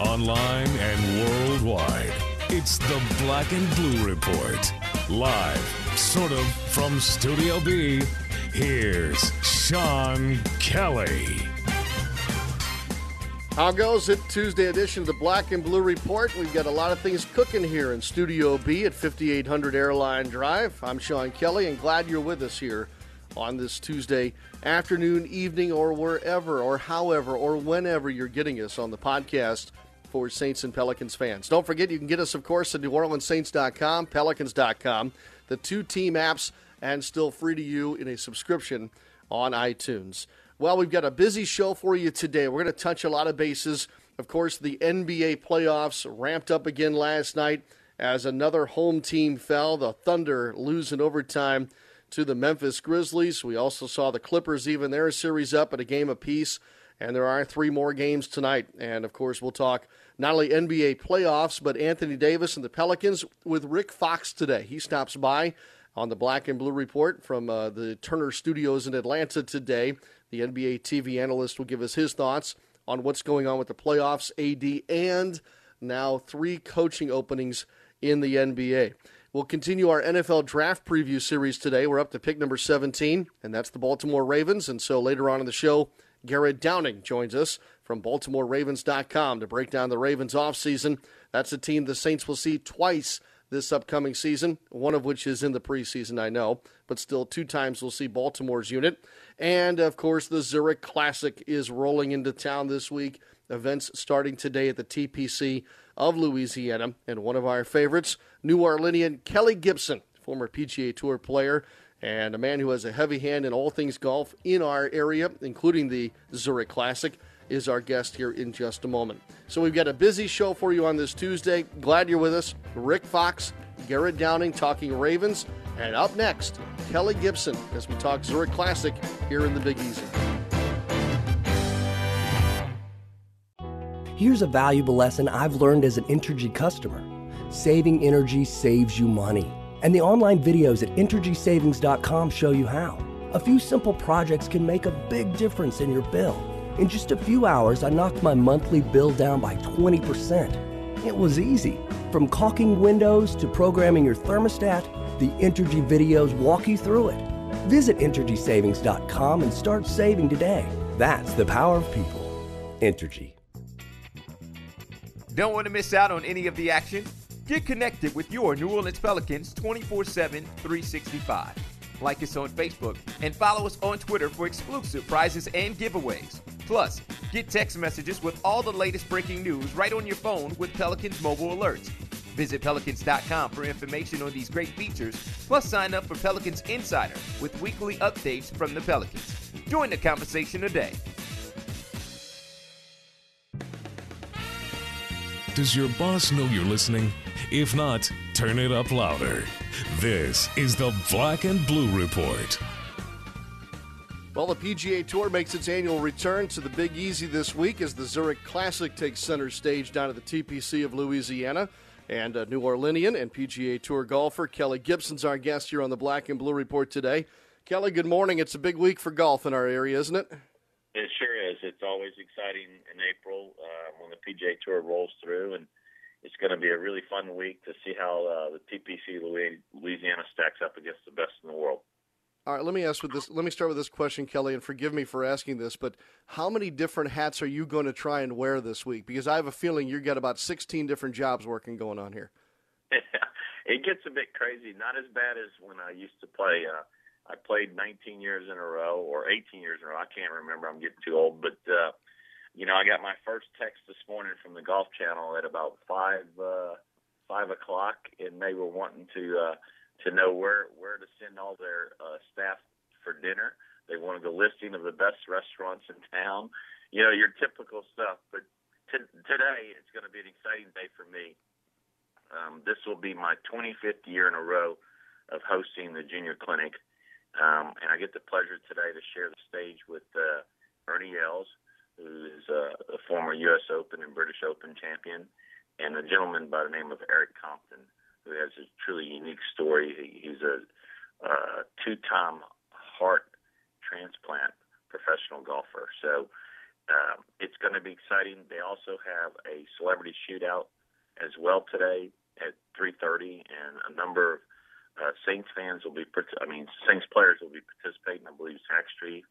Online and worldwide, it's the Black and Blue Report. Live, sort of, from Studio B, here's Sean Kelly. How goes it? Tuesday edition of the Black and Blue Report. We've got a lot of things cooking here in Studio B at 5800 Airline Drive. I'm Sean Kelly and glad you're with us here on this Tuesday afternoon, evening, or wherever, or however, or whenever you're getting us on the podcast for Saints and Pelicans fans. Don't forget, you can get us, of course, at NewOrleansSaints.com, Pelicans.com, the two team apps, and still free to you in a subscription on iTunes. Well, we've got a busy show for you today. We're going to touch a lot of bases. Of course, the NBA playoffs ramped up again last night as another home team fell. The Thunder lose in overtime to the Memphis Grizzlies. We also saw the Clippers even their series up at a game apiece. And there are three more games tonight. And of course, we'll talk not only NBA playoffs, but Anthony Davis and the Pelicans with Rick Fox today. He stops by on the Black and Blue Report from uh, the Turner Studios in Atlanta today. The NBA TV analyst will give us his thoughts on what's going on with the playoffs, AD, and now three coaching openings in the NBA. We'll continue our NFL draft preview series today. We're up to pick number 17, and that's the Baltimore Ravens. And so later on in the show, Garrett Downing joins us from BaltimoreRavens.com to break down the Ravens offseason. That's a team the Saints will see twice this upcoming season, one of which is in the preseason, I know, but still two times we'll see Baltimore's unit. And of course, the Zurich Classic is rolling into town this week. Events starting today at the TPC of Louisiana. And one of our favorites, New Orleanian Kelly Gibson, former PGA Tour player, and a man who has a heavy hand in all things golf in our area, including the Zurich Classic, is our guest here in just a moment. So we've got a busy show for you on this Tuesday. Glad you're with us. Rick Fox, Garrett Downing talking Ravens, and up next, Kelly Gibson as we talk Zurich Classic here in the Big Easy. Here's a valuable lesson I've learned as an Entergy customer. Saving energy saves you money. And the online videos at EnergySavings.com show you how. A few simple projects can make a big difference in your bill. In just a few hours, I knocked my monthly bill down by 20%. It was easy. From caulking windows to programming your thermostat, the Entergy videos walk you through it. Visit EnergySavings.com and start saving today. That's the power of people. Entergy. Don't want to miss out on any of the action? Get connected with your New Orleans Pelicans 24 7, 365. Like us on Facebook and follow us on Twitter for exclusive prizes and giveaways. Plus, get text messages with all the latest breaking news right on your phone with Pelicans mobile alerts. Visit pelicans.com for information on these great features, plus sign up for Pelicans Insider with weekly updates from the Pelicans. Join the conversation today. Does your boss know you're listening? If not, turn it up louder. This is the Black and Blue Report. Well, the PGA Tour makes its annual return to the Big Easy this week as the Zurich Classic takes center stage down at the TPC of Louisiana. And uh, New Orleanian and PGA Tour golfer Kelly Gibson's our guest here on the Black and Blue Report today. Kelly, good morning. It's a big week for golf in our area, isn't it? It sure is. It's always exciting in April uh, when the PGA Tour rolls through, and it's going to be a really fun week to see how uh, the TPC Louisiana stacks up against the best in the world. All right, let me ask with this. Let me start with this question, Kelly, and forgive me for asking this, but how many different hats are you going to try and wear this week? Because I have a feeling you've got about 16 different jobs working going on here. it gets a bit crazy. Not as bad as when I used to play. Uh, I played 19 years in a row or 18 years in a row. I can't remember. I'm getting too old. But, uh, you know, I got my first text this morning from the Golf Channel at about 5, uh, 5 o'clock, and they were wanting to uh, to know where, where to send all their uh, staff for dinner. They wanted the listing of the best restaurants in town. You know, your typical stuff. But t- today it's going to be an exciting day for me. Um, this will be my 25th year in a row of hosting the Junior Clinic, um, and I get the pleasure today to share the stage with uh, Ernie Els, who is uh, a former U.S. Open and British Open champion, and a gentleman by the name of Erik Compton, who has a truly unique story. He, he's a two-time heart transplant professional golfer. So uh, it's going to be exciting. They also have a celebrity shootout as well today at 3:30, and a number of uh, Saints fans will be. I mean, Saints players will be participating. I believe Zach Strief,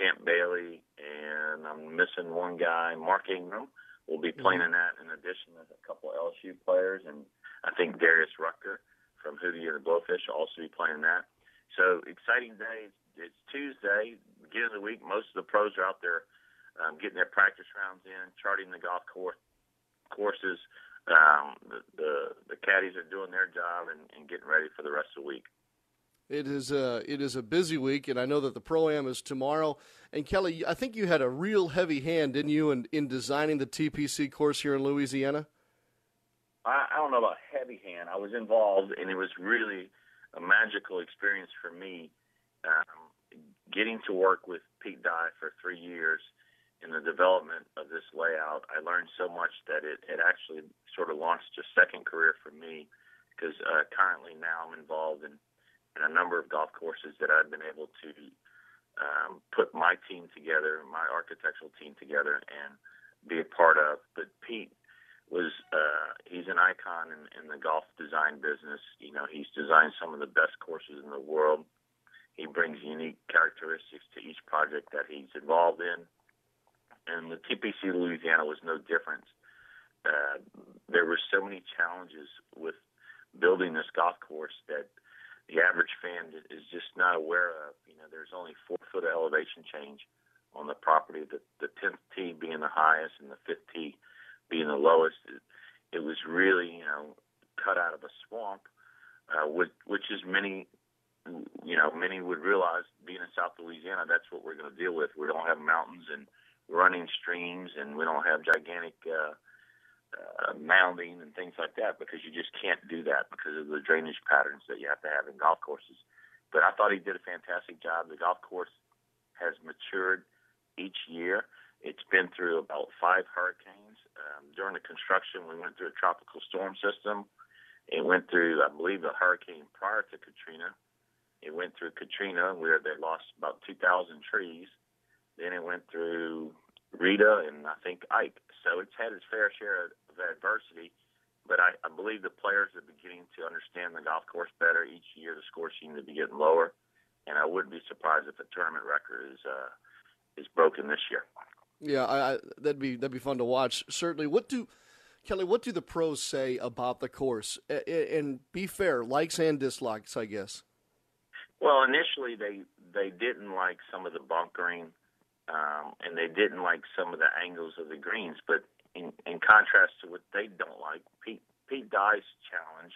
Champ Bailey, and I'm missing one guy, Mark Ingram, We'll be playing mm-hmm. in that. In addition, to a couple of LSU players, and I think Darius Rucker from Hootie and the Blowfish will also be playing that. So exciting day. It's Tuesday, beginning of the week. Most of the pros are out there um, getting their practice rounds in, charting the golf course courses. Um, the, the the caddies are doing their job and, and getting ready for the rest of the week. It is a it is a busy week, and I know that the pro am is tomorrow. And Kelly, I think you had a real heavy hand, didn't you, in, in designing the TPC course here in Louisiana? I, I don't know about heavy hand. I was involved, and it was really a magical experience for me. Um, getting to work with Pete Dye for three years in the development of this layout, I learned so much that it, it actually sort of launched a second career for me because uh, currently now I'm involved in, in a number of golf courses that I've been able to um, put my team together, my architectural team together, and be a part of. But Pete was uh, he's an icon in, in the golf design business. You know, he's designed some of the best courses in the world. He brings unique characteristics to each project that he's involved in and the TPC Louisiana was no different. Uh, there were so many challenges with building this golf course that the average fan is just not aware of. You know, there's only four foot of elevation change on the property. The the tenth tee being the highest and the fifth tee being the lowest. It, it was really you know cut out of a swamp, uh, which which is many you know many would realize being in South Louisiana that's what we're going to deal with. We don't have mountains and running streams, and we don't have gigantic uh, uh, mounding and things like that because you just can't do that because of the drainage patterns that you have to have in golf courses. But I thought he did a fantastic job. The golf course has matured each year. It's been through about five hurricanes. Um, during the construction, we went through a tropical storm system. It went through, I believe, a hurricane prior to Katrina. It went through Katrina, where they lost about 2,000 trees. Then it went through Rita and I think Ike. So it's had its fair share of adversity. But I, I believe the players are beginning to understand the golf course better. Each year the scores seem to be getting lower, and I wouldn't be surprised if the tournament record is uh, is broken this year. Yeah, I, I, that'd be that'd be fun to watch. Certainly. What do Kelly? What do the pros say about the course? And be fair, likes and dislikes, I guess. Well, initially they they didn't like some of the bunkering um, and they didn't like some of the angles of the greens. But in, in contrast to what they don't like, Pete Pete Dye's challenge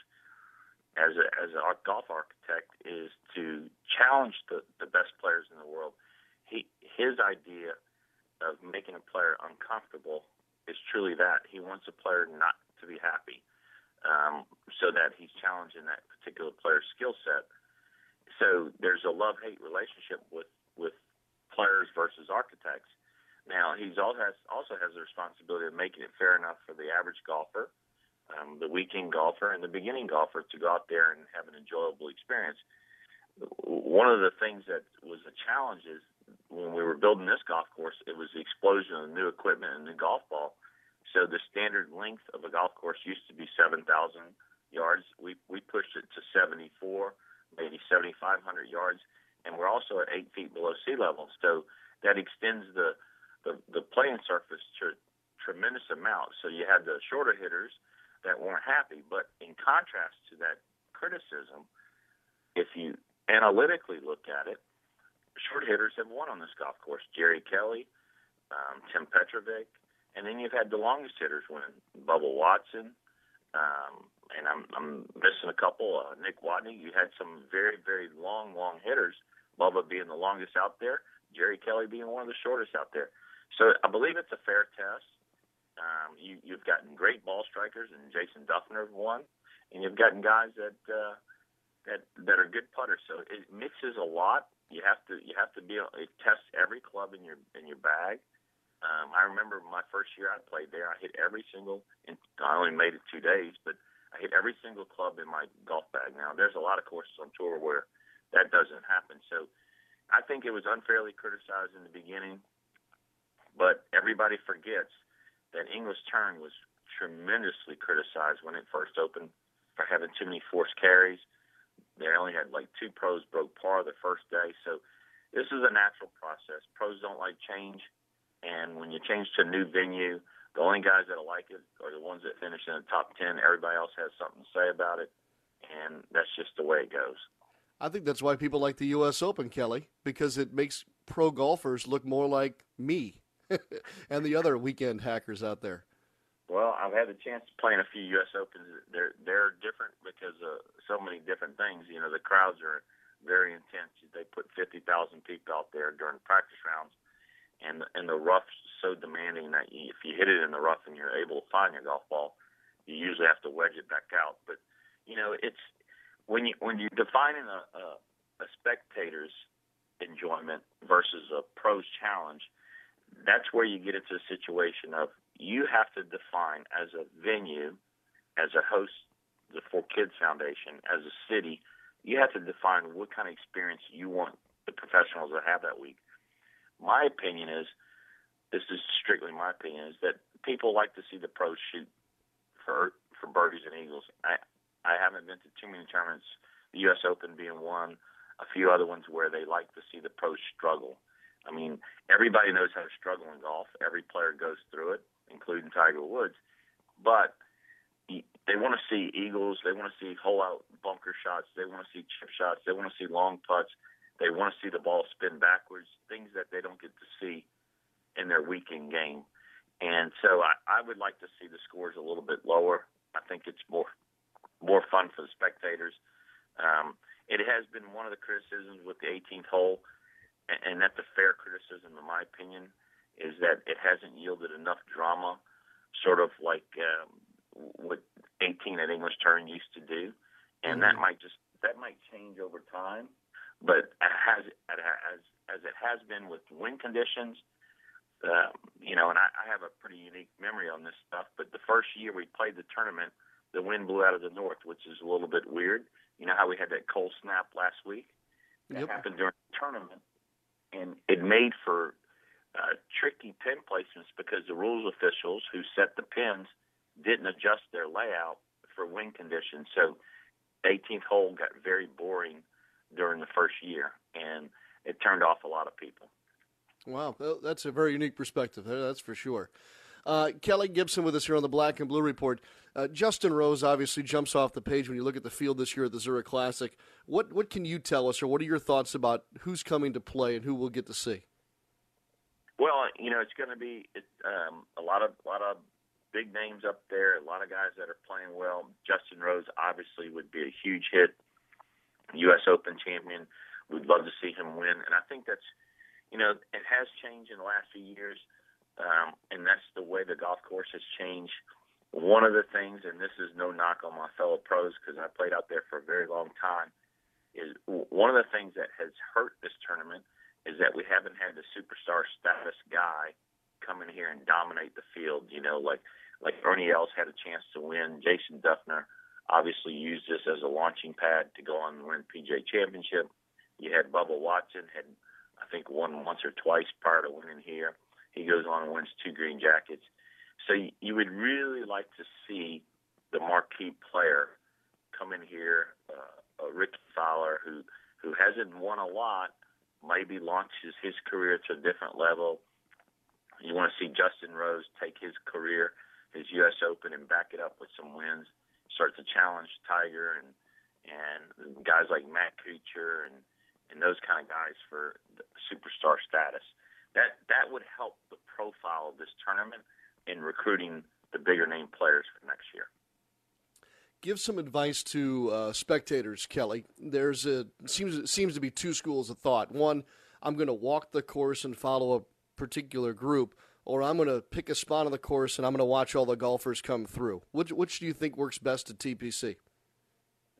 as a as a golf architect is to challenge the the best players in the world. He his idea of making a player uncomfortable is truly that he wants a player not to be happy, um, so that he's challenging that particular player's skill set. So there's a love hate relationship with with players versus architects. Now he's also has also has the responsibility of making it fair enough for the average golfer, um, the weekend golfer, and the beginning golfer to go out there and have an enjoyable experience. One of the things that was a challenge is when we were building this golf course, it was the explosion of new equipment and the golf ball. So the standard length of a golf course used to be 7,000 yards. We we pushed it to 74, maybe 7,500 yards and we're also at eight feet below sea level. So that extends the the, the playing surface to tremendous amount. So you had the shorter hitters that weren't happy, but in contrast to that criticism, if you analytically look at it, short hitters have won on this golf course. Jerry Kelly, um, Tim Petrovic, and then you've had the longest hitters win. Bubba Watson, um, and I'm, I'm missing a couple. Uh, Nick Watney. You had some very, very long, long hitters Bubba being the longest out there, Jerry Kelly being one of the shortest out there. So I believe it's a fair test. Um, you, you've gotten great ball strikers, and Jason Dufner won, and you've gotten guys that uh, that that are good putters. So it mixes a lot. You have to you have to be it tests every club in your in your bag. Um, I remember my first year I played there. I hit every single. And I only made it two days, but I hit every single club in my golf bag. Now there's a lot of courses on tour where that doesn't happen. So I think it was unfairly criticized in the beginning, but everybody forgets that English Turn was tremendously criticized when it first opened for having too many forced carries. They only had like two pros broke par the first day, so this is a natural process. Pros don't like change, and when you change to a new venue, the only guys that like it are the ones that finish in the top ten. Everybody else has something to say about it, and that's just the way it goes. I think that's why people like the U.S. Open, Kelly, because it makes pro golfers look more like me. and the other weekend hackers out there? Well, I've had the chance to play in a few U.S. Opens. They're they're different because of so many different things. You know, the crowds are very intense. They put fifty thousand people out there during practice rounds, and and the rough's so demanding that you, if you hit it in the rough and you're able to find your golf ball, you usually have to wedge it back out. But you know, it's when you when you're defining a, a, a spectator's enjoyment versus a pro's challenge that's where you get into a situation of you have to define as a venue, as a host, the Fore!Kids Foundation, as a city, you have to define what kind of experience you want the professionals to have that week. My opinion is, this is strictly my opinion, is that people like to see the pros shoot for for birdies and eagles. I I haven't been to too many tournaments, the U.S. Open being one, a few other ones where they like to see the pros struggle. I mean, everybody knows how to struggle in golf. Every player goes through it, including Tiger Woods. But they want to see eagles. They want to see hole out bunker shots. They want to see chip shots. They want to see long putts. They want to see the ball spin backwards. Things that they don't get to see in their weekend game. And so I, I would like to see the scores a little bit lower. I think it's more more fun for the spectators. Um, it has been one of the criticisms with the 18th hole and that's a fair criticism in my opinion, is that it hasn't yielded enough drama, sort of like um, what 18 at English Turn used to do, and mm-hmm. that might just that might change over time, but as as as it has been with wind conditions. Um, you know, and I, I have a pretty unique memory on this stuff. But the first year we played the tournament, the wind blew out of the north, which is a little bit weird. You know how we had that cold snap last week? That yep. happened during the tournament and it made for uh, tricky pin placements because the rules officials who set the pins didn't adjust their layout for wind conditions. So, 18th hole got very boring during the first year, and it turned off a lot of people. Wow, that's a very unique perspective. That's for sure. Uh, Kelly Gibson with us here on the Black and Blue Report. Uh, Justin Rose obviously jumps off the page when you look at the field this year at the Zurich Classic. What what can you tell us, or what are your thoughts about who's coming to play and who we'll get to see? Well, you know, it's going to be um, a lot of a lot of big names up there, a lot of guys that are playing well. Justin Rose obviously would be a huge hit. U.S. Open champion. We'd love to see him win, and I think that's you know it has changed in the last few years um, and that's the way the golf course has changed. One of the things, and this is no knock on my fellow pros because I played out there for a very long time, is one of the things that has hurt this tournament is that we haven't had the superstar status guy come in here and dominate the field. You know, like like Ernie Els had a chance to win. Jason Dufner obviously used this as a launching pad to go on and win PGA Championship. You had Bubba Watson had I think won once or twice prior to winning here. He goes on and wins two green jackets. So you would really like to see the marquee player come in here, uh, Rickie Fowler, who who hasn't won a lot, maybe launches his career to a different level. You want to see Justin Rose take his career, his U.S. Open, and back it up with some wins. Start to challenge Tiger and and guys like Matt Kuchar and and those kind of guys for superstar status that that would help the profile of this tournament in recruiting the bigger name players for next year. Give some advice to uh, spectators, Kelly. There's a seems seems to be two schools of thought. One, I'm going to walk the course and follow a particular group, or I'm going to pick a spot on the course and I'm going to watch all the golfers come through? Which which do you think works best at TPC?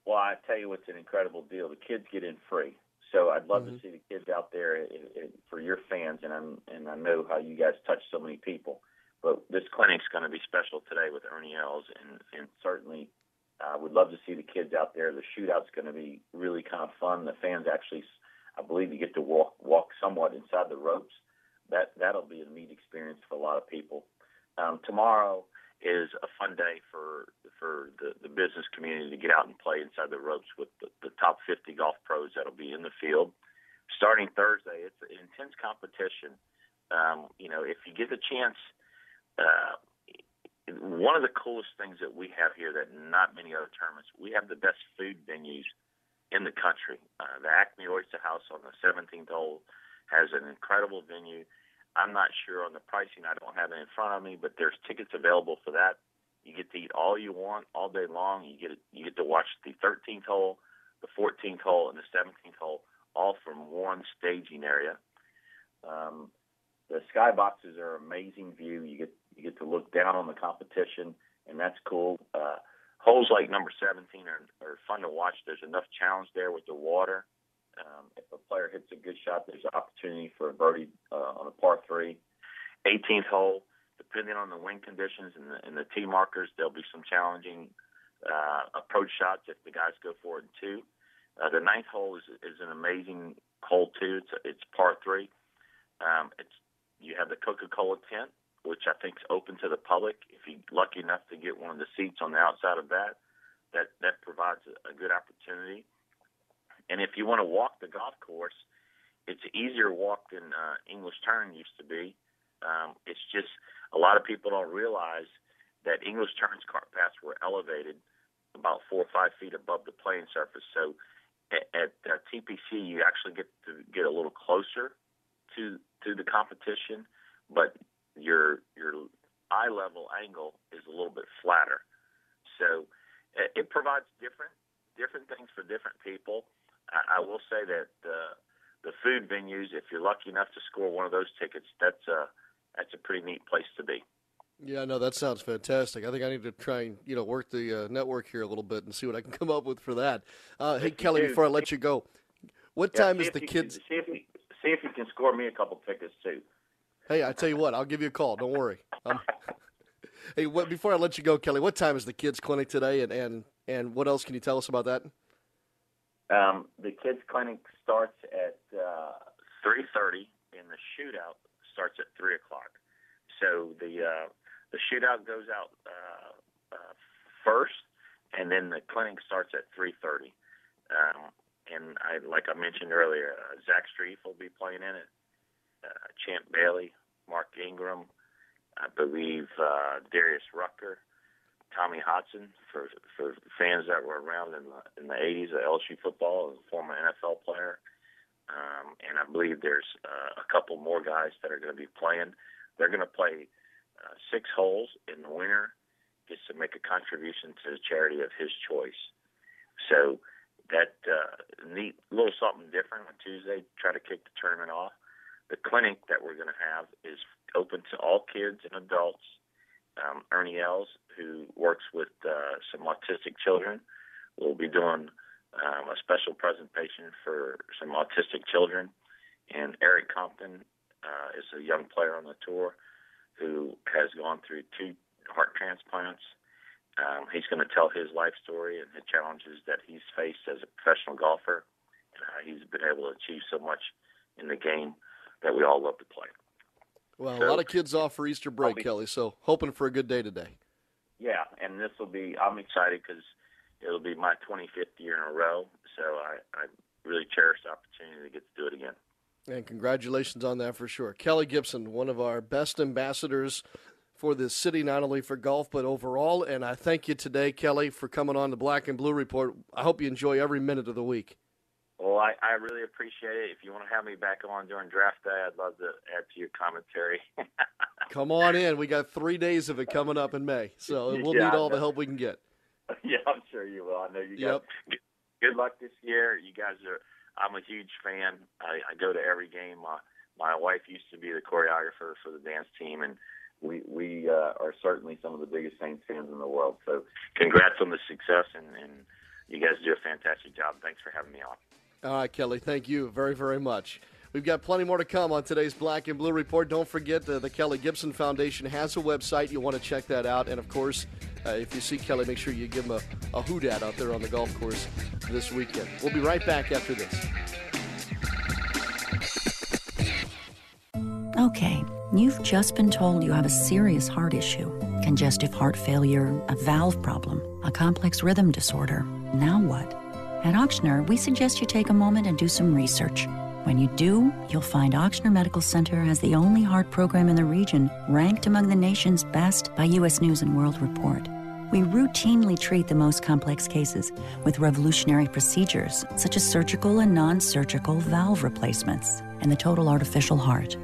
Well, I tell you what's an incredible deal. The kids get in free. So I'd love mm-hmm. to see the kids out there in, in, for your fans, and I'm and I know how you guys touch so many people. But this clinic's going to be special today with Ernie Els, and and certainly I uh, would love to see the kids out there. The shootout's going to be really kind of fun. The fans actually, I believe, you get to walk walk somewhat inside the ropes. That that'll be a neat experience for a lot of people. Um, tomorrow is a fun day for for the, the business community to get out and play inside the ropes with the, the top 50 golf pros that'll be in the field. Starting Thursday, it's an intense competition. Um, you know, if you get the chance, uh, one of the coolest things that we have here that not many other tournaments, we have the best food venues in the country. Uh, the Acme Oyster House on the 17th hole has an incredible venue I'm not sure on the pricing. I don't have it in front of me, but there's tickets available for that. You get to eat all you want all day long. You get you get to watch the 13th hole, the 14th hole, and the 17th hole all from one staging area. Um, the skyboxes are amazing view. You get you get to look down on the competition, and that's cool. Uh, holes like number 17 are, are fun to watch. There's enough challenge there with the water. Um, if a player hits a good shot, there's an opportunity for a birdie uh, on a par three. 18th hole, depending on the wind conditions and the, and the tee markers, there'll be some challenging uh, approach shots if the guys go for it in two. Uh, the ninth hole is is an amazing hole too. It's it's par three. Um, it's you have the Coca-Cola tent, which I think is open to the public. If you're lucky enough to get one of the seats on the outside of that, that that provides a, a good opportunity. And if you want to walk the golf course, it's easier walk than uh, English Turn used to be. Um, it's just a lot of people don't realize that English Turn's cart paths were elevated about four or five feet above the playing surface. So at, at uh, TPC, you actually get to get a little closer to to the competition, but your your eye level angle is a little bit flatter. So it, it provides different different things for different people. I, I will say that uh, the food venues, if you're lucky enough to score one of those tickets, that's a that's a pretty neat place to be. Yeah, no, that sounds fantastic. I think I need to try and you know work the uh, network here a little bit and see what I can come up with for that. Uh, hey, Kelly, before I let you go, what yeah, time is the kids? Can, see if you, see if you can score me a couple tickets too. Hey, I tell you what, I'll give you a call. Don't worry. Um, hey, what, before I let you go, Kelly, what time is the kids' clinic today, and and and what else can you tell us about that? Um, the kids clinic starts at uh, 3:30, and the shootout starts at three o'clock. So the uh, the shootout goes out uh, uh, first, and then the clinic starts at 3:30. Um, and I, like I mentioned earlier, uh, Zach Strief will be playing in it. Uh, Champ Bailey, Mark Ingram, I believe uh, Darius Rucker, Tommy Hodson for for fans that were around in the in the 80s of LSU football, a former NFL player. Um, and I believe there's uh, a couple more guys that are going to be playing. They're going to play uh, six holes in the winter just to make a contribution to the charity of his choice. So that uh, neat little something different on Tuesday. Try to kick the tournament off. The clinic that we're going to have is open to all kids and adults um, Ernie Els, who works with uh, some autistic children, will be doing um, a special presentation for some autistic children. And Erik Compton uh, is a young player on the tour who has gone through two heart transplants. Um, he's going to tell his life story and the challenges that he's faced as a professional golfer and how he's been able to achieve so much in the game that we all love to play. Well, so, a lot of kids off for Easter break, be, Kelly. So hoping for a good day today. Yeah, and this will be. I'm excited because it'll be my 25th year in a row. So I, I really cherish the opportunity to get to do it again. And congratulations on that for sure. Kelly Gibson, one of our best ambassadors for the city, not only for golf, but overall. And I thank you today, Kelly, for coming on the Black and Blue Report. I hope you enjoy every minute of the week. Well, I, I really appreciate it. If you want to have me back on during draft day, I'd love to add to your commentary. Come on in. We got three days of it coming up in May, so we'll yeah, need all the help we can get. Yeah, I'm sure you will. I know you yep. guys. Good luck this year. You guys are. I'm a huge fan. I, I go to every game. My my wife used to be the choreographer for the dance team, and we we uh, are certainly some of the biggest Saints fans in the world. So, congrats on the success, and, and you guys do a fantastic job. Thanks for having me on. All right, Kelly. Thank you very very much. We've got plenty more to come on today's Black and Blue Report. Don't forget uh, the Kelly Gibson Foundation has a website. You want to check that out. And of course, uh, if you see Kelly, make sure you give him a, a hoot out there on the golf course this weekend. We'll be right back after this. Okay, you've just been told you have a serious heart issue congestive heart failure, a valve problem, a complex rhythm disorder. Now what? At Ochsner, we suggest you take a moment and do some research. When you do, you'll find Ochsner Medical Center has the only heart program in the region ranked among the nation's best by U.S. News and World Report. We routinely treat the most complex cases with revolutionary procedures such as surgical and non surgical valve replacements and the total artificial heart.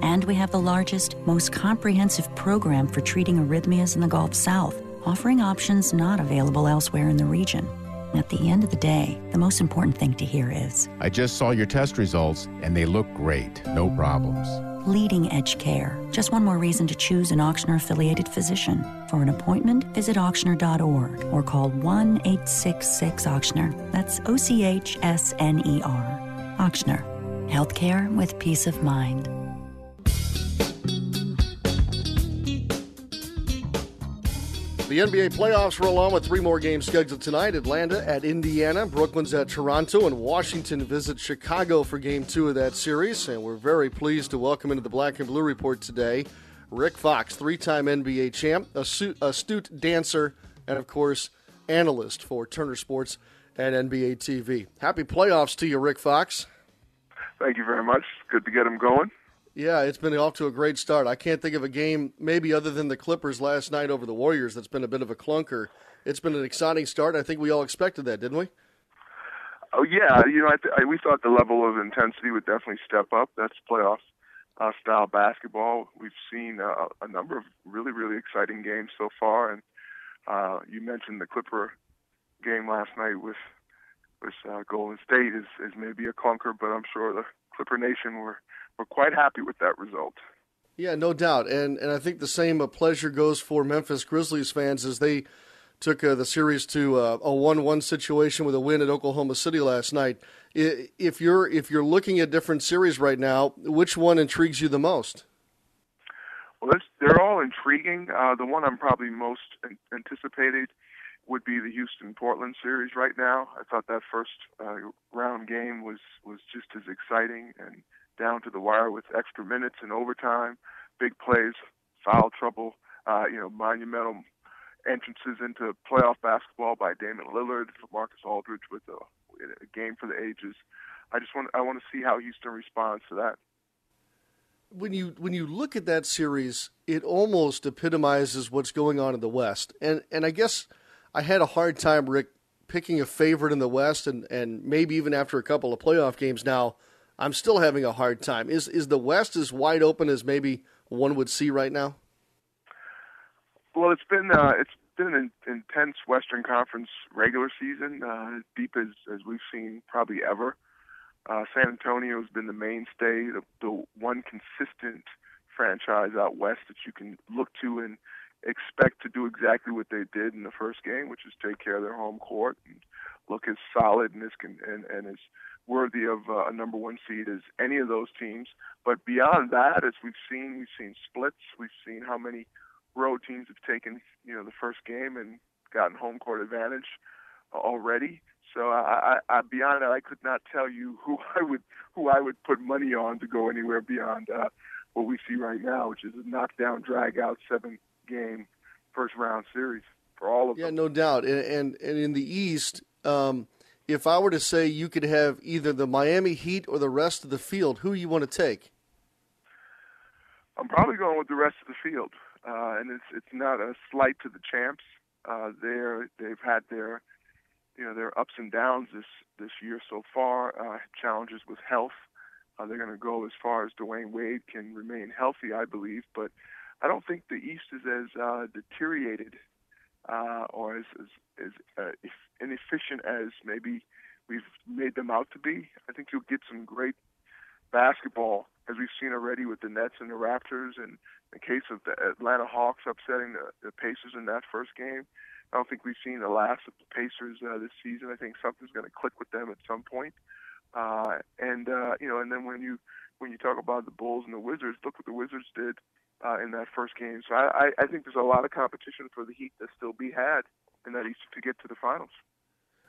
And we have the largest, most comprehensive program for treating arrhythmias in the Gulf South, offering options not available elsewhere in the region. At the end of the day, the most important thing to hear is I just saw your test results and they look great. No problems. leading edge care. Just one more reason to choose an Ochsner affiliated physician. For an appointment, visit Ochsner.org or call 1 866 Ochsner. That's O C H S N E R. Ochsner. Healthcare with peace of mind. The NBA playoffs roll on with three more games scheduled tonight. Atlanta at Indiana, Brooklyn's at Toronto, and Washington visits Chicago for game two of that series. And we're very pleased to welcome into the Black and Blue Report today Rick Fox, three time NBA champ, astute dancer, and of course, analyst for Turner Sports and NBA TV. Happy playoffs to you, Rick Fox. Thank you very much. Good to get them going. Yeah, it's been off to a great start. I can't think of a game, maybe other than the Clippers last night over the Warriors, that's been a bit of a clunker. It's been an exciting start. I think we all expected that, didn't we? Oh yeah, you know, I th- I, we thought the level of intensity would definitely step up. That's playoff uh, style basketball. We've seen uh, a number of really, really exciting games so far, and uh, you mentioned the Clipper game last night with with uh, Golden State is is maybe a clunker, but I'm sure the Clipper Nation were we're quite happy with that result. Yeah, no doubt, and and I think the same uh, pleasure goes for Memphis Grizzlies fans as they took uh, the series to uh, a one-one situation with a win at Oklahoma City last night. If you're if you're looking at different series right now, which one intrigues you the most? Well, they're all intriguing. Uh, the one I'm probably most anticipated would be the Houston Portland series right now. I thought that first uh, round game was was just as exciting and down to the wire with extra minutes and overtime, big plays, foul trouble, uh, you know, monumental entrances into playoff basketball by Damian Lillard, LaMarcus Aldridge with a, a game for the ages. I just want I want to see how Houston responds to that. When you when you look at that series, it almost epitomizes what's going on in the West. And and I guess I had a hard time, Rick, picking a favorite in the West, and and maybe even after a couple of playoff games now I'm still having a hard time. Is is the West as wide open as maybe one would see right now? Well, it's been uh, it's been an intense Western Conference regular season, uh, deep as as we've seen probably ever. Uh, San Antonio has been the mainstay, the, the one consistent franchise out west that you can look to and expect to do exactly what they did in the first game, which is take care of their home court and look as solid and as and, and as worthy of uh, a number one seed as any of those teams. But beyond that, as we've seen, we've seen splits. We've seen how many road teams have taken you know the first game and gotten home court advantage already. So I, I, I beyond that, I could not tell you who I would who I would put money on to go anywhere beyond uh, what we see right now, which is a knockdown, drag out, seven game first round series for all of yeah, them. Yeah, no doubt. And, and and in the East, um, if I were to say you could have either the Miami Heat or the rest of the field, who you want to take? I'm probably going with the rest of the field, uh, and it's it's not a slight to the champs. Uh, they're they've had their you know their ups and downs this this year so far. Uh, challenges with health. Uh, they're going to go as far as Dwyane Wade can remain healthy, I believe, but I don't think the East is as uh, deteriorated uh, or as as, as uh, inefficient as maybe we've made them out to be. I think you'll get some great basketball, as we've seen already with the Nets and the Raptors, and the case of the Atlanta Hawks upsetting the, the Pacers in that first game. I don't think we've seen the last of the Pacers uh, this season. I think something's going to click with them at some point. Uh, and uh, you know, and then when you when you talk about the Bulls and the Wizards, look what the Wizards did uh, in that first game. So I, I think there's a lot of competition for the Heat to still be had in that East to get to the finals.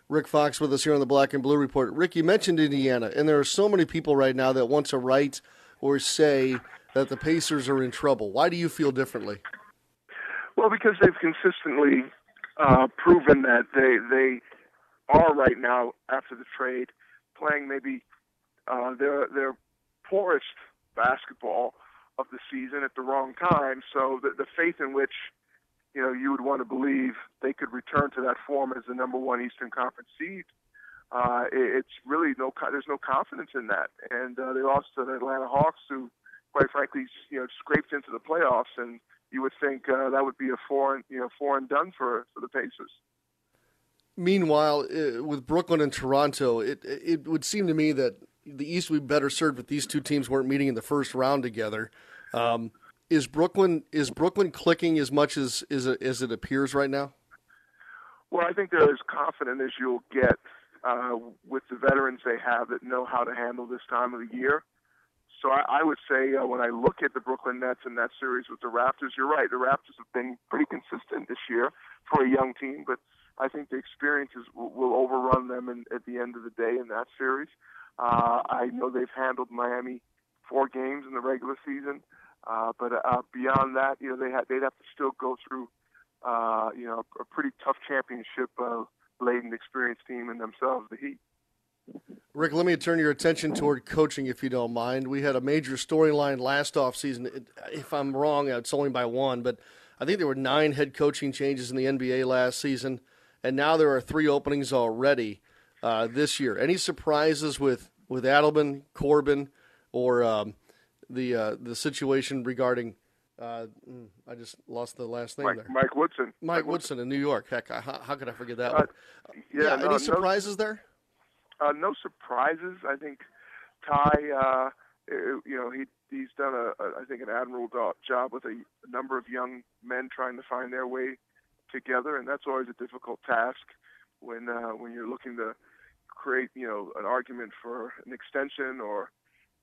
Rick Fox with us here on the Black and Blue Report. Rick, you mentioned Indiana, and there are so many people right now that want to write or say that the Pacers are in trouble. Why do you feel differently? Well, because they've consistently uh, proven that they they are right now after the trade playing maybe uh, their their poorest basketball of the season at the wrong time. So the, the faith in which you know you would want to believe they could return to that form as the number one Eastern Conference seed. Uh, it, it's really no there's no confidence in that, and uh, they lost to the Atlanta Hawks, who, quite frankly, you know scraped into the playoffs, and you would think uh, that would be a foreign you know foreign done for for the Pacers. Meanwhile, uh, with Brooklyn and Toronto, it it would seem to me that the East would be better served if these two teams weren't meeting in the first round together. Um, is Brooklyn is Brooklyn clicking as much as as it, as it appears right now? Well, I think they're as confident as you'll get uh, with the veterans they have that know how to handle this time of the year. So I, I would say uh, when I look at the Brooklyn Nets in that series with the Raptors, you're right. The Raptors have been pretty consistent this year for a young team, but I think the experiences will, will overrun them in, at the end of the day in that series. Uh, I know they've handled Miami four games in the regular season, uh, but uh, beyond that, you know, they ha- they'd have to still go through, uh, you know, a pretty tough championship uh, laden experienced team in themselves, the Heat. Rick, let me turn your attention toward coaching, if you don't mind. We had a major storyline last offseason. If I'm wrong, it's only by one, but I think there were nine head coaching changes in the NBA last season, and now there are three openings already uh, this year. Any surprises with with Adelman, Corbin, or um, the uh, the situation regarding? Uh, mm, I just lost the last name Mike, there. Mike Woodson. Mike, Mike Woodson, Woodson in New York. Heck, how, how could I forget that uh, one? Yeah, yeah any surprises no, there? Uh, no surprises. I think Ty, uh, you know, he he's done a, a I think an admirable job with a, a number of young men trying to find their way together, and that's always a difficult task when uh, when you're looking to create you know an argument for an extension or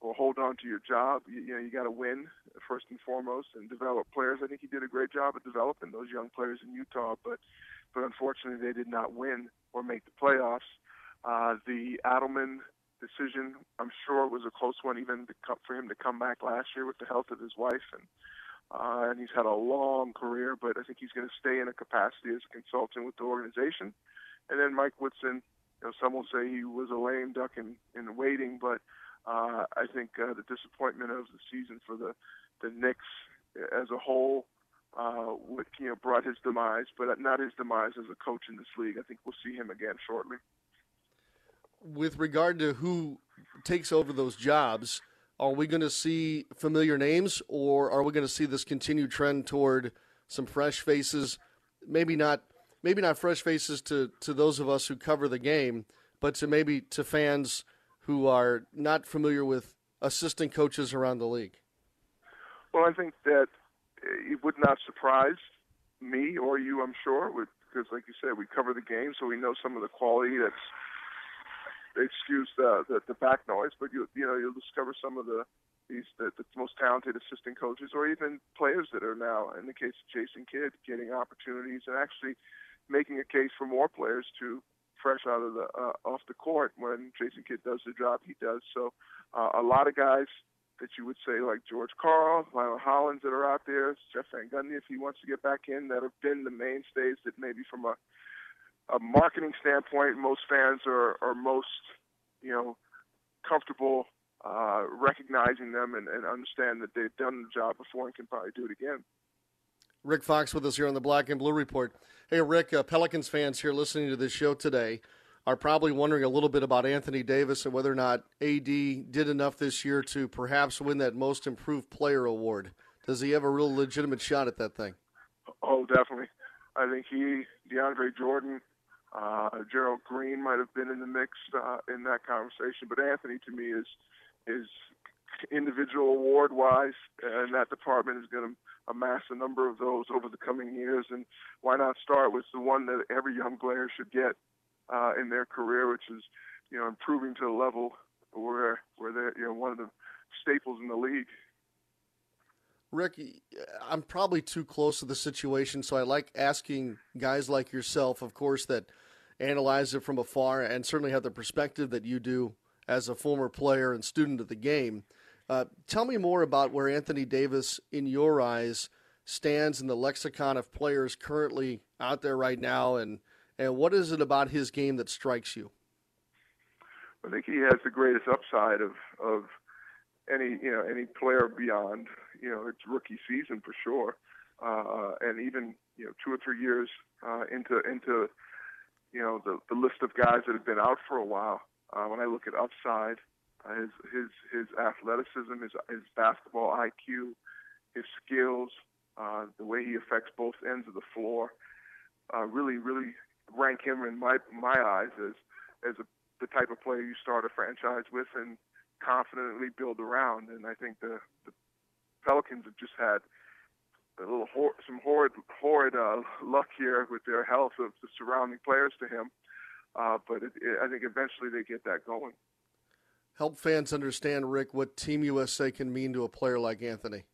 or hold on to your job. You, you know you got to win first and foremost and develop players. I think he did a great job of developing those young players in Utah, but but unfortunately they did not win or make the playoffs. Uh, the Adelman decision, I'm sure was a close one, even to come, for him to come back last year with the health of his wife and. Uh, and he's had a long career, but I think he's going to stay in a capacity as a consultant with the organization. And then Mike Woodson, you know, some will say he was a lame duck in, in waiting, but uh, I think uh, the disappointment of the season for the the Knicks as a whole, uh, with, you know, brought his demise, but not his demise as a coach in this league. I think we'll see him again shortly. With regard to who takes over those jobs, are we going to see familiar names, or are we going to see this continued trend toward some fresh faces? Maybe not maybe not fresh faces to, to those of us who cover the game, but to maybe to fans who are not familiar with assistant coaches around the league? Well, I think that it would not surprise me or you, I'm sure, because, like you said, we cover the game, so we know some of the quality that's. Excuse the, the the back noise, but you you know you'll discover some of the these the, the most talented assistant coaches or even players that are now, in the case of Jason Kidd, getting opportunities and actually making a case for more players to fresh out of the uh, off the court when Jason Kidd does the job he does. So uh, a lot of guys that you would say like George Karl, Lionel Hollins that are out there, Jeff Van Gundy if he wants to get back in, that have been the mainstays that maybe from a a marketing standpoint, most fans are, are most, you know, comfortable uh, recognizing them and, and understand that they've done the job before and can probably do it again. Rick Fox with us here on the Black and Blue Report. Hey, Rick, uh, Pelicans fans here listening to this show today are probably wondering a little bit about Anthony Davis and whether or not AD did enough this year to perhaps win that Most Improved Player award. Does he have a real legitimate shot at that thing? Oh, definitely. I think he, DeAndre Jordan, uh, Gerald Green might have been in the mix uh, in that conversation, but Anthony to me is is individual award wise, and that department is going to amass a number of those over the coming years. And why not start with the one that every young player should get uh, in their career, which is you know improving to the level where where they're you know one of the staples in the league. Rick, I'm probably too close to the situation, so I like asking guys like yourself, of course, that analyze it from afar and certainly have the perspective that you do as a former player and student of the game. Uh, tell me more about where Anthony Davis, in your eyes, stands in the lexicon of players currently out there right now, and and what is it about his game that strikes you? I think he has the greatest upside of of any you know any player beyond you know its rookie season for sure, uh, and even you know two or three years uh, into into you know the the list of guys that have been out for a while. Uh, when I look at upside, uh, his his his athleticism, his his basketball IQ, his skills, uh, the way he affects both ends of the floor, uh, really really rank him in my my eyes as as a, the type of player you start a franchise with and confidently build around. And I think the, the Pelicans have just had a little hor- some horrid horrid uh, luck here with their health of the surrounding players to him. Uh, but it, it, I think eventually they get that going. Help fans understand, Rick, what Team USA can mean to a player like Anthony.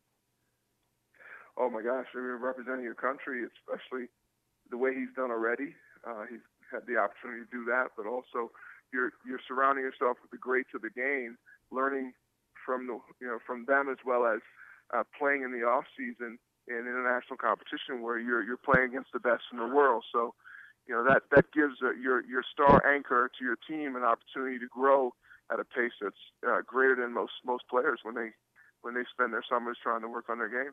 Oh my gosh, representing your country, especially the way he's done already. Uh, he's had the opportunity to do that, but also you're you're surrounding yourself with the greats of the game, learning from the you know from them as well as uh, playing in the off season in international competition where you're you're playing against the best in the world. So, you know that that gives uh, your your star anchor to your team an opportunity to grow at a pace that's uh, greater than most most players when they when they spend their summers trying to work on their game.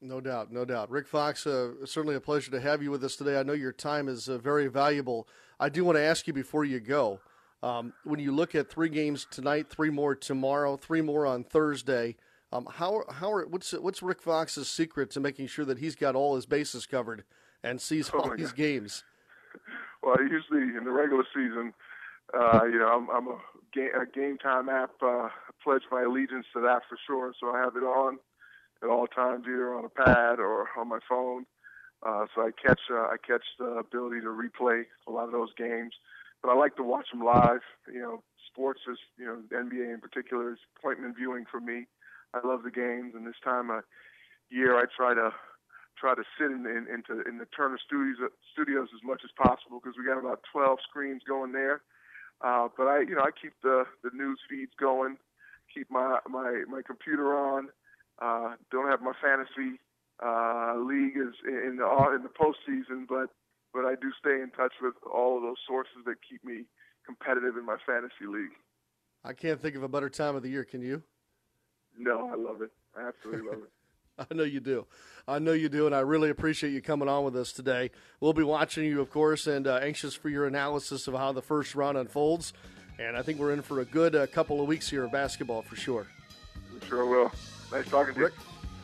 No doubt, no doubt. Rick Fox, uh, certainly a pleasure to have you with us today. I know your time is uh, very valuable. I do want to ask you before you go um, when you look at three games tonight, three more tomorrow, three more on Thursday, um, how how are, what's what's Rick Fox's secret to making sure that he's got all his bases covered and sees oh all these God. games? Well, usually in the regular season, uh, you know, I'm, I'm a, game, a game time app. Uh, pledge my allegiance to that for sure. So I have it on at all times, either on a pad or on my phone. Uh, so I catch uh, I catch the ability to replay a lot of those games, but I like to watch them live. You know, sports is you know NBA in particular is appointment viewing for me. I love the games, and this time of year I try to try to sit in, in into in the Turner Studios studios as much as possible because we got about 12 screens going there. Uh, but I you know I keep the the news feeds going, keep my my my computer on uh, don't have my fantasy uh, league is in the in the postseason, but but I do stay in touch with all of those sources that keep me competitive in my fantasy league. I can't think of a better time of the year. Can you? No, I love it. I absolutely love it. I know you do. I know you do, and I really appreciate you coming on with us today. We'll be watching you, of course, and uh, anxious for your analysis of how the first round unfolds. And I think we're in for a good uh, couple of weeks here of basketball for sure. We sure will. Nice talking to Rick,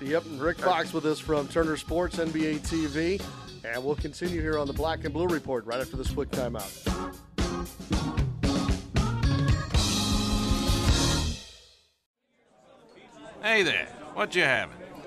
you. Yep, Rick Fox with us from Turner Sports, NBA TV. And we'll continue here on the Black and Blue Report right after this quick timeout. Hey there, what you having?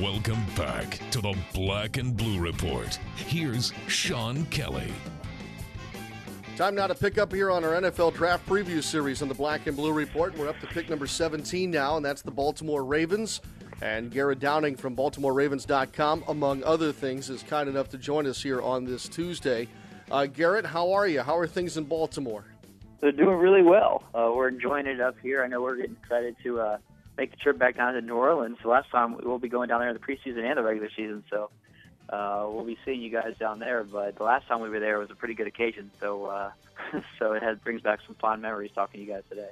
Welcome back to the Black and Blue Report. Here's Sean Kelly. Time now to pick up here on our NFL draft preview series on the Black and Blue Report. We're up to pick number 17 now, and that's the Baltimore Ravens. And Garrett Downing from BaltimoreRavens.com, among other things, is kind enough to join us here on this Tuesday. Uh, Garrett, how are you? How are things in Baltimore? They're doing really well. Uh, we're enjoying it up here. I know we're getting excited to uh, make the trip back down to New Orleans. The last time we'll be going down there in the preseason and the regular season, so uh, we'll be seeing you guys down there. But the last time we were there was a pretty good occasion, so uh, so it has, brings back some fond memories talking to you guys today.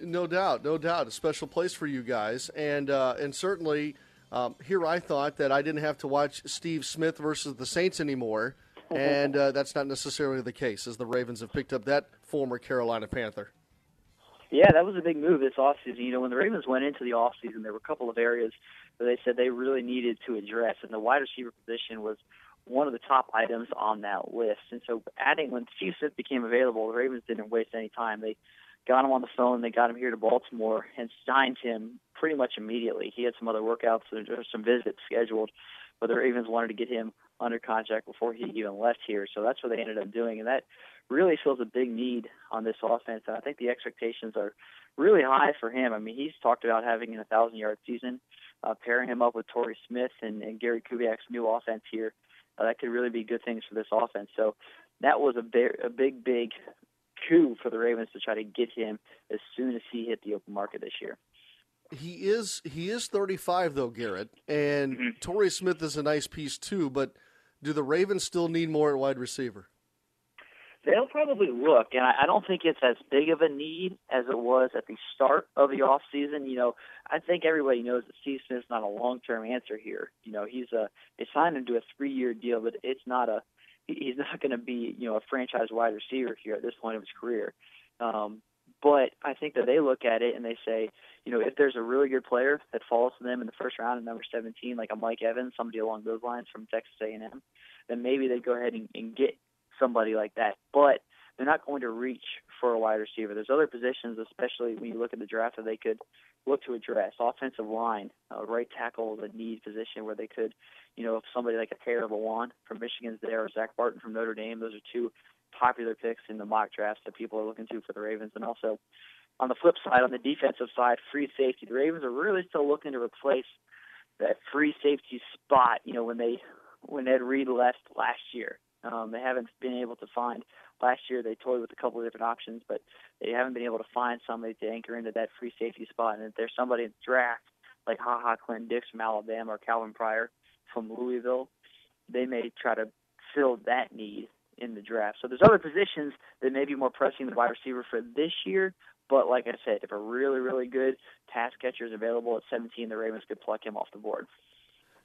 No doubt, no doubt, a special place for you guys, and uh, and certainly um, here I thought that I didn't have to watch Steve Smith versus the Saints anymore, and uh, that's not necessarily the case, as the Ravens have picked up that former Carolina Panther. Yeah, that was a big move this offseason. You know, when the Ravens went into the offseason, there were a couple of areas that they said they really needed to address, and the wide receiver position was one of the top items on that list. And so, adding when Steve Smith became available, the Ravens didn't waste any time. They got him on the phone. They got him here to Baltimore and signed him pretty much immediately. He had some other workouts or some visits scheduled, but the Ravens wanted to get him under contract before he even left here. So that's what they ended up doing, and that really fills a big need on this offense. And I think the expectations are really high for him. I mean, he's talked about having a thousand yard season, uh, pairing him up with Torrey Smith and, and Gary Kubiak's new offense here. Uh, that could really be good things for this offense. So that was a, big, a big, big coup for the Ravens to try to get him as soon as he hit the open market this year. He is he is 35 though, Garrett, and mm-hmm. Torrey Smith is a nice piece too. But do the Ravens still need more at wide receiver? They'll probably look, and I, I don't think it's as big of a need as it was at the start of the off season. You know, I think everybody knows that Steve Smith's not a long term answer here. You know, he's a they signed him to a three year deal, but it's not a he's not going to be you know a franchise wide receiver here at this point of his career. Um, but I think that they look at it and they say, you know, if there's a really good player that falls to them in the first round at number 17, like a Mike Evans, somebody along those lines from Texas A&M, then maybe they go ahead and, and get somebody like that. But they're not going to reach for a wide receiver. There's other positions, especially when you look at the draft, that they could look to address. Offensive line, uh, right tackle a need position where they could, you know, if somebody like a Taylor Lewan from Michigan's there or Zack Martin from Notre Dame, those are two popular picks in the mock drafts that people are looking to for the Ravens. And also on the flip side, on the defensive side, free safety. The Ravens are really still looking to replace that free safety spot, you know, when they when Ed Reed left last year. Um, they haven't been able to find. Last year they toyed with a couple of different options, but they haven't been able to find somebody to anchor into that free safety spot. And if there's somebody in the draft like Ha Ha Clinton Dix from Alabama or Calvin Pryor from Louisville, they may try to fill that need in the draft. So there's other positions that may be more pressing the wide receiver for this year. But like I said, if a really, really good pass catcher is available at 17, the Ravens could pluck him off the board.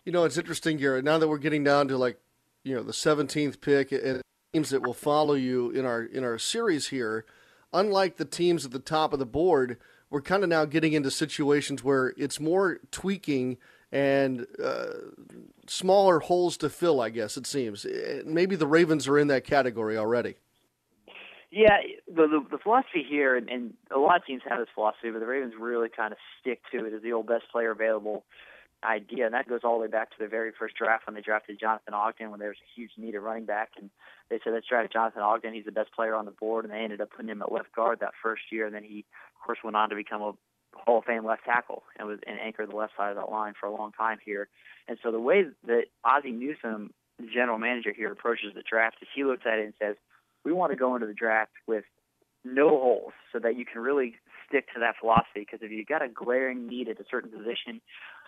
You know, it's interesting, Garrett. Now that we're getting down to like you know the 17th pick and teams that will follow you in our in our series here unlike the teams at the top of the board we're kind of now getting into situations where it's more tweaking and uh, smaller holes to fill i guess it seems. Maybe the ravens are in that category already. Yeah, the, the the philosophy here, and, and a lot of teams have this philosophy, but the Ravens really kind of stick to it as the old best player available idea, and that goes all the way back to the very first draft when they drafted Jonathan Ogden when there was a huge need of running back, and they said let's draft Jonathan Ogden. He's the best player on the board, and they ended up putting him at left guard that first year, and then he, of course, went on to become a Hall of Fame left tackle and was and anchored the left side of that line for a long time here. And so the way that Ozzie Newsome, the general manager here, approaches the draft is he looks at it and says, we want to go into the draft with no holes so that you can really stick to that philosophy. Because if you've got a glaring need at a certain position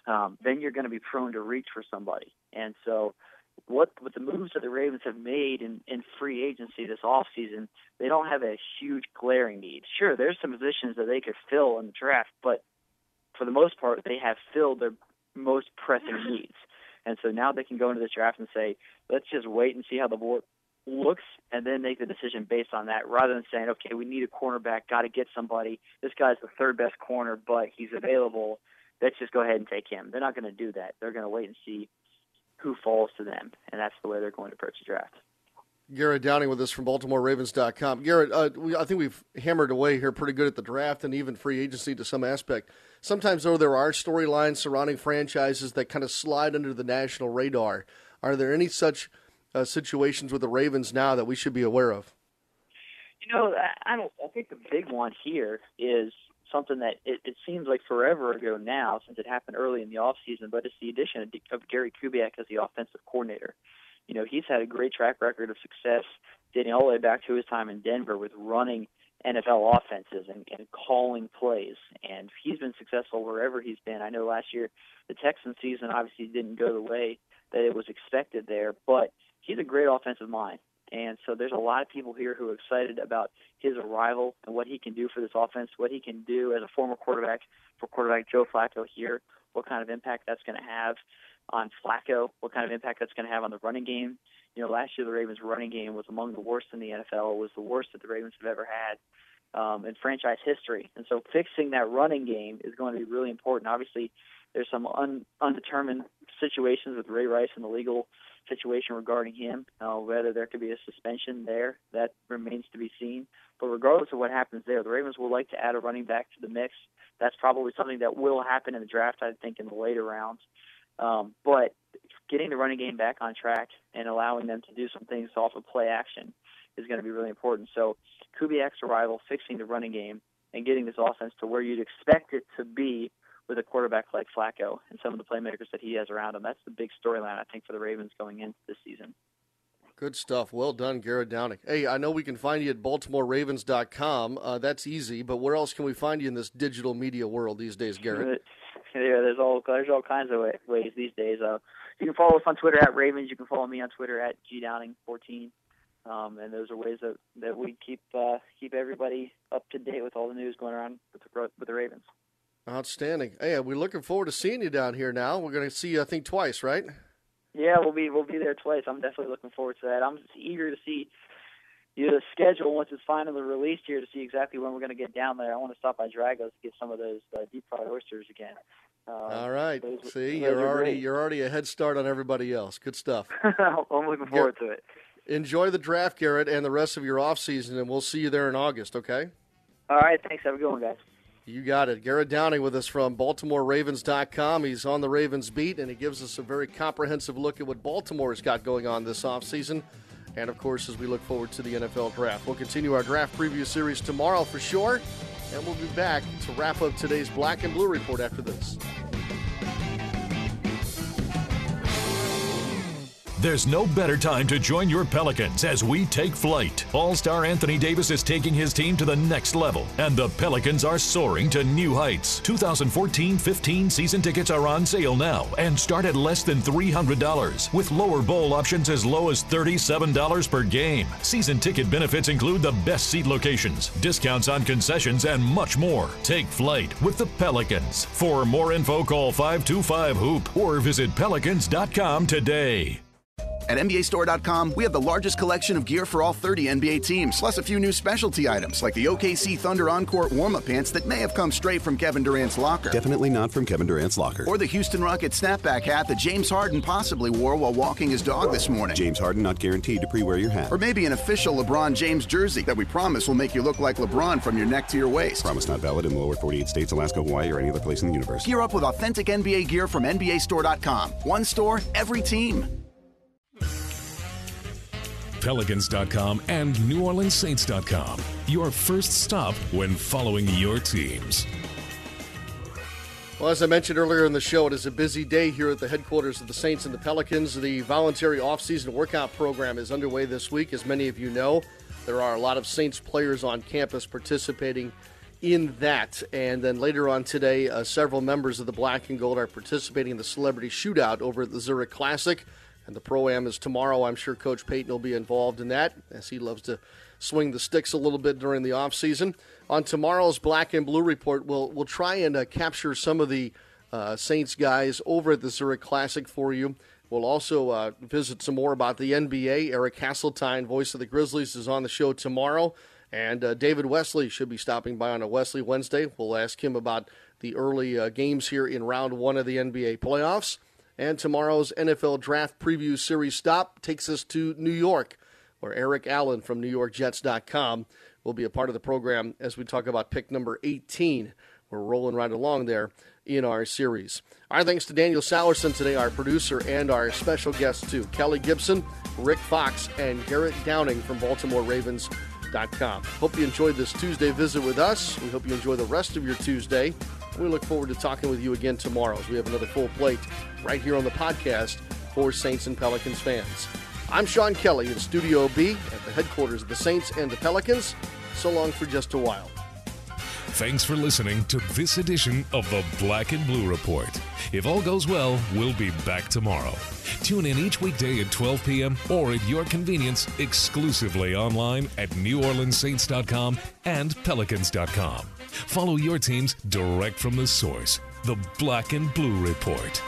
um, then you're going to be prone to reach for somebody. And so, what what the moves that the Ravens have made in, in free agency this off season, they don't have a huge glaring need. Sure, there's some positions that they could fill in the draft, but for the most part, they have filled their most pressing needs. And so now they can go into the draft and say, let's just wait and see how the board looks and then make the decision based on that rather than saying, okay, we need a cornerback, got to get somebody. This guy's the third best corner, but he's available let's just go ahead and take him. They're not going to do that. They're going to wait and see who falls to them, and that's the way they're going to approach the draft. Garrett Downing with us from BaltimoreRavens.com. Garrett, uh, we, I think we've hammered away here pretty good at the draft and even free agency to some aspect. Sometimes, though, there are storylines surrounding franchises that kind of slide under the national radar. Are there any such uh, situations with the Ravens now that we should be aware of? You know, I, I don't. I think the big one here is something that it, it seems like forever ago now, since it happened early in the off season. But it's the addition of, of Gary Kubiak as the offensive coordinator. You know, he's had a great track record of success, dating all the way back to his time in Denver with running NFL offenses and, and calling plays. And he's been successful wherever he's been. I know last year the Texan season obviously didn't go the way that it was expected there, but he's a great offensive mind. And so there's a lot of people here who are excited about his arrival and what he can do for this offense, what he can do as a former quarterback for quarterback Joe Flacco here, what kind of impact that's going to have on Flacco, what kind of impact that's going to have on the running game. You know, last year the Ravens' running game was among the worst in the NFL. It was the worst that the Ravens have ever had um, in franchise history. And so fixing that running game is going to be really important. Obviously, there's some un, undetermined situations with Ray Rice and the legal situation regarding him. Uh, whether there could be a suspension there, that remains to be seen. But regardless of what happens there, the Ravens will like to add a running back to the mix. That's probably something that will happen in the draft, I think, in the later rounds. Um, but getting the running game back on track and allowing them to do some things off of play action is going to be really important. So Kubiak's arrival, fixing the running game, and getting this offense to where you'd expect it to be with a quarterback like Flacco and some of the playmakers that he has around him. That's the big storyline, I think, for the Ravens going into this season. Good stuff. Well done, Garrett Downing. Hey, I know we can find you at BaltimoreRavens.com. Uh, that's easy, but where else can we find you in this digital media world these days, Garrett? yeah, there's all there's all kinds of ways these days. Uh, you can follow us on Twitter at Ravens. You can follow me on Twitter at gdowning14. Um, and those are ways that, that we keep uh, keep everybody up to date with all the news going around with the, with the Ravens. Outstanding. Hey, we're looking forward to seeing you down here. Now we're going to see you, I think, twice, right? Yeah, we'll be we'll be there twice. I'm definitely looking forward to that. I'm just eager to see you know, the schedule once it's finally released here to see exactly when we're going to get down there. I want to stop by Drago's to get some of those uh, deep fried oysters again. Um, All right. Those, see, those you're already great. you're already a head start on everybody else. Good stuff. I'm looking forward to it. Enjoy the draft, Garrett, and the rest of your off season, and we'll see you there in August. Okay. All right. Thanks. Have a good one, guys. You got it. Garrett Downing with us from BaltimoreRavens.com. He's on the Ravens beat, and he gives us a very comprehensive look at what Baltimore's got going on this offseason. And of course, as we look forward to the NFL draft, we'll continue our draft preview series tomorrow for sure. And we'll be back to wrap up today's Black and Blue report after this. There's no better time to join your Pelicans as we take flight. All star Anthony Davis is taking his team to the next level, and the Pelicans are soaring to new heights. 2014 15 season tickets are on sale now and start at less than $300, with lower bowl options as low as $37 per game. Season ticket benefits include the best seat locations, discounts on concessions, and much more. Take flight with the Pelicans. For more info, call 525 Hoop or visit pelicans.com today. At NBAStore.com, we have the largest collection of gear for all 30 NBA teams, plus a few new specialty items like the OKC Thunder On-Court warm-up pants that may have come straight from Kevin Durant's locker. Definitely not from Kevin Durant's locker. Or the Houston Rockets snapback hat that James Harden possibly wore while walking his dog this morning. James Harden not guaranteed to pre-wear your hat. Or maybe an official LeBron James jersey that we promise will make you look like LeBron from your neck to your waist. Promise not valid in the lower 48 states, Alaska, Hawaii, or any other place in the universe. Gear up with authentic NBA gear from NBAStore.com. One store, every team. Pelicans.com and NewOrleansSaints.com. Your first stop when following your teams. Well, as I mentioned earlier in the show, it is a busy day here at the headquarters of the Saints and the Pelicans. The voluntary off-season workout program is underway this week. As many of you know, there are a lot of Saints players on campus participating in that. And then later on today, uh, several members of the Black and Gold are participating in the Celebrity Shootout over at the Zurich Classic. And the Pro Am is tomorrow. I'm sure Coach Payton will be involved in that, as he loves to swing the sticks a little bit during the offseason. On tomorrow's Black and Blue Report, we'll, we'll try and uh, capture some of the uh, Saints guys over at the Zurich Classic for you. We'll also uh, visit some more about the NBA. Eric Hasseltine, voice of the Grizzlies, is on the show tomorrow. And uh, David Wesley should be stopping by on a Wesley Wednesday. We'll ask him about the early uh, games here in round one of the NBA playoffs. And tomorrow's NFL Draft Preview Series stop takes us to New York, where Eric Allen from NewYorkJets.com will be a part of the program as we talk about pick number 18. We're rolling right along there in our series. Our thanks to Daniel Salerson today, our producer, and our special guests too Kelly Gibson, Rick Fox, and Garrett Downing from Baltimore Ravens NewOrleansSaints.com. Hope you enjoyed this Tuesday visit with us. We hope you enjoy the rest of your Tuesday. We look forward to talking with you again tomorrow as we have another full plate right here on the podcast for Saints and Pelicans fans. I'm Sean Kelly in Studio B at the headquarters of the Saints and the Pelicans. So long for just a while. Thanks for listening to this edition of the Black and Blue Report. If all goes well, we'll be back tomorrow. Tune in each weekday at 12 p.m. or at your convenience exclusively online at NewOrleansSaints.com and Pelicans.com. Follow your teams direct from the source, the Black and Blue Report.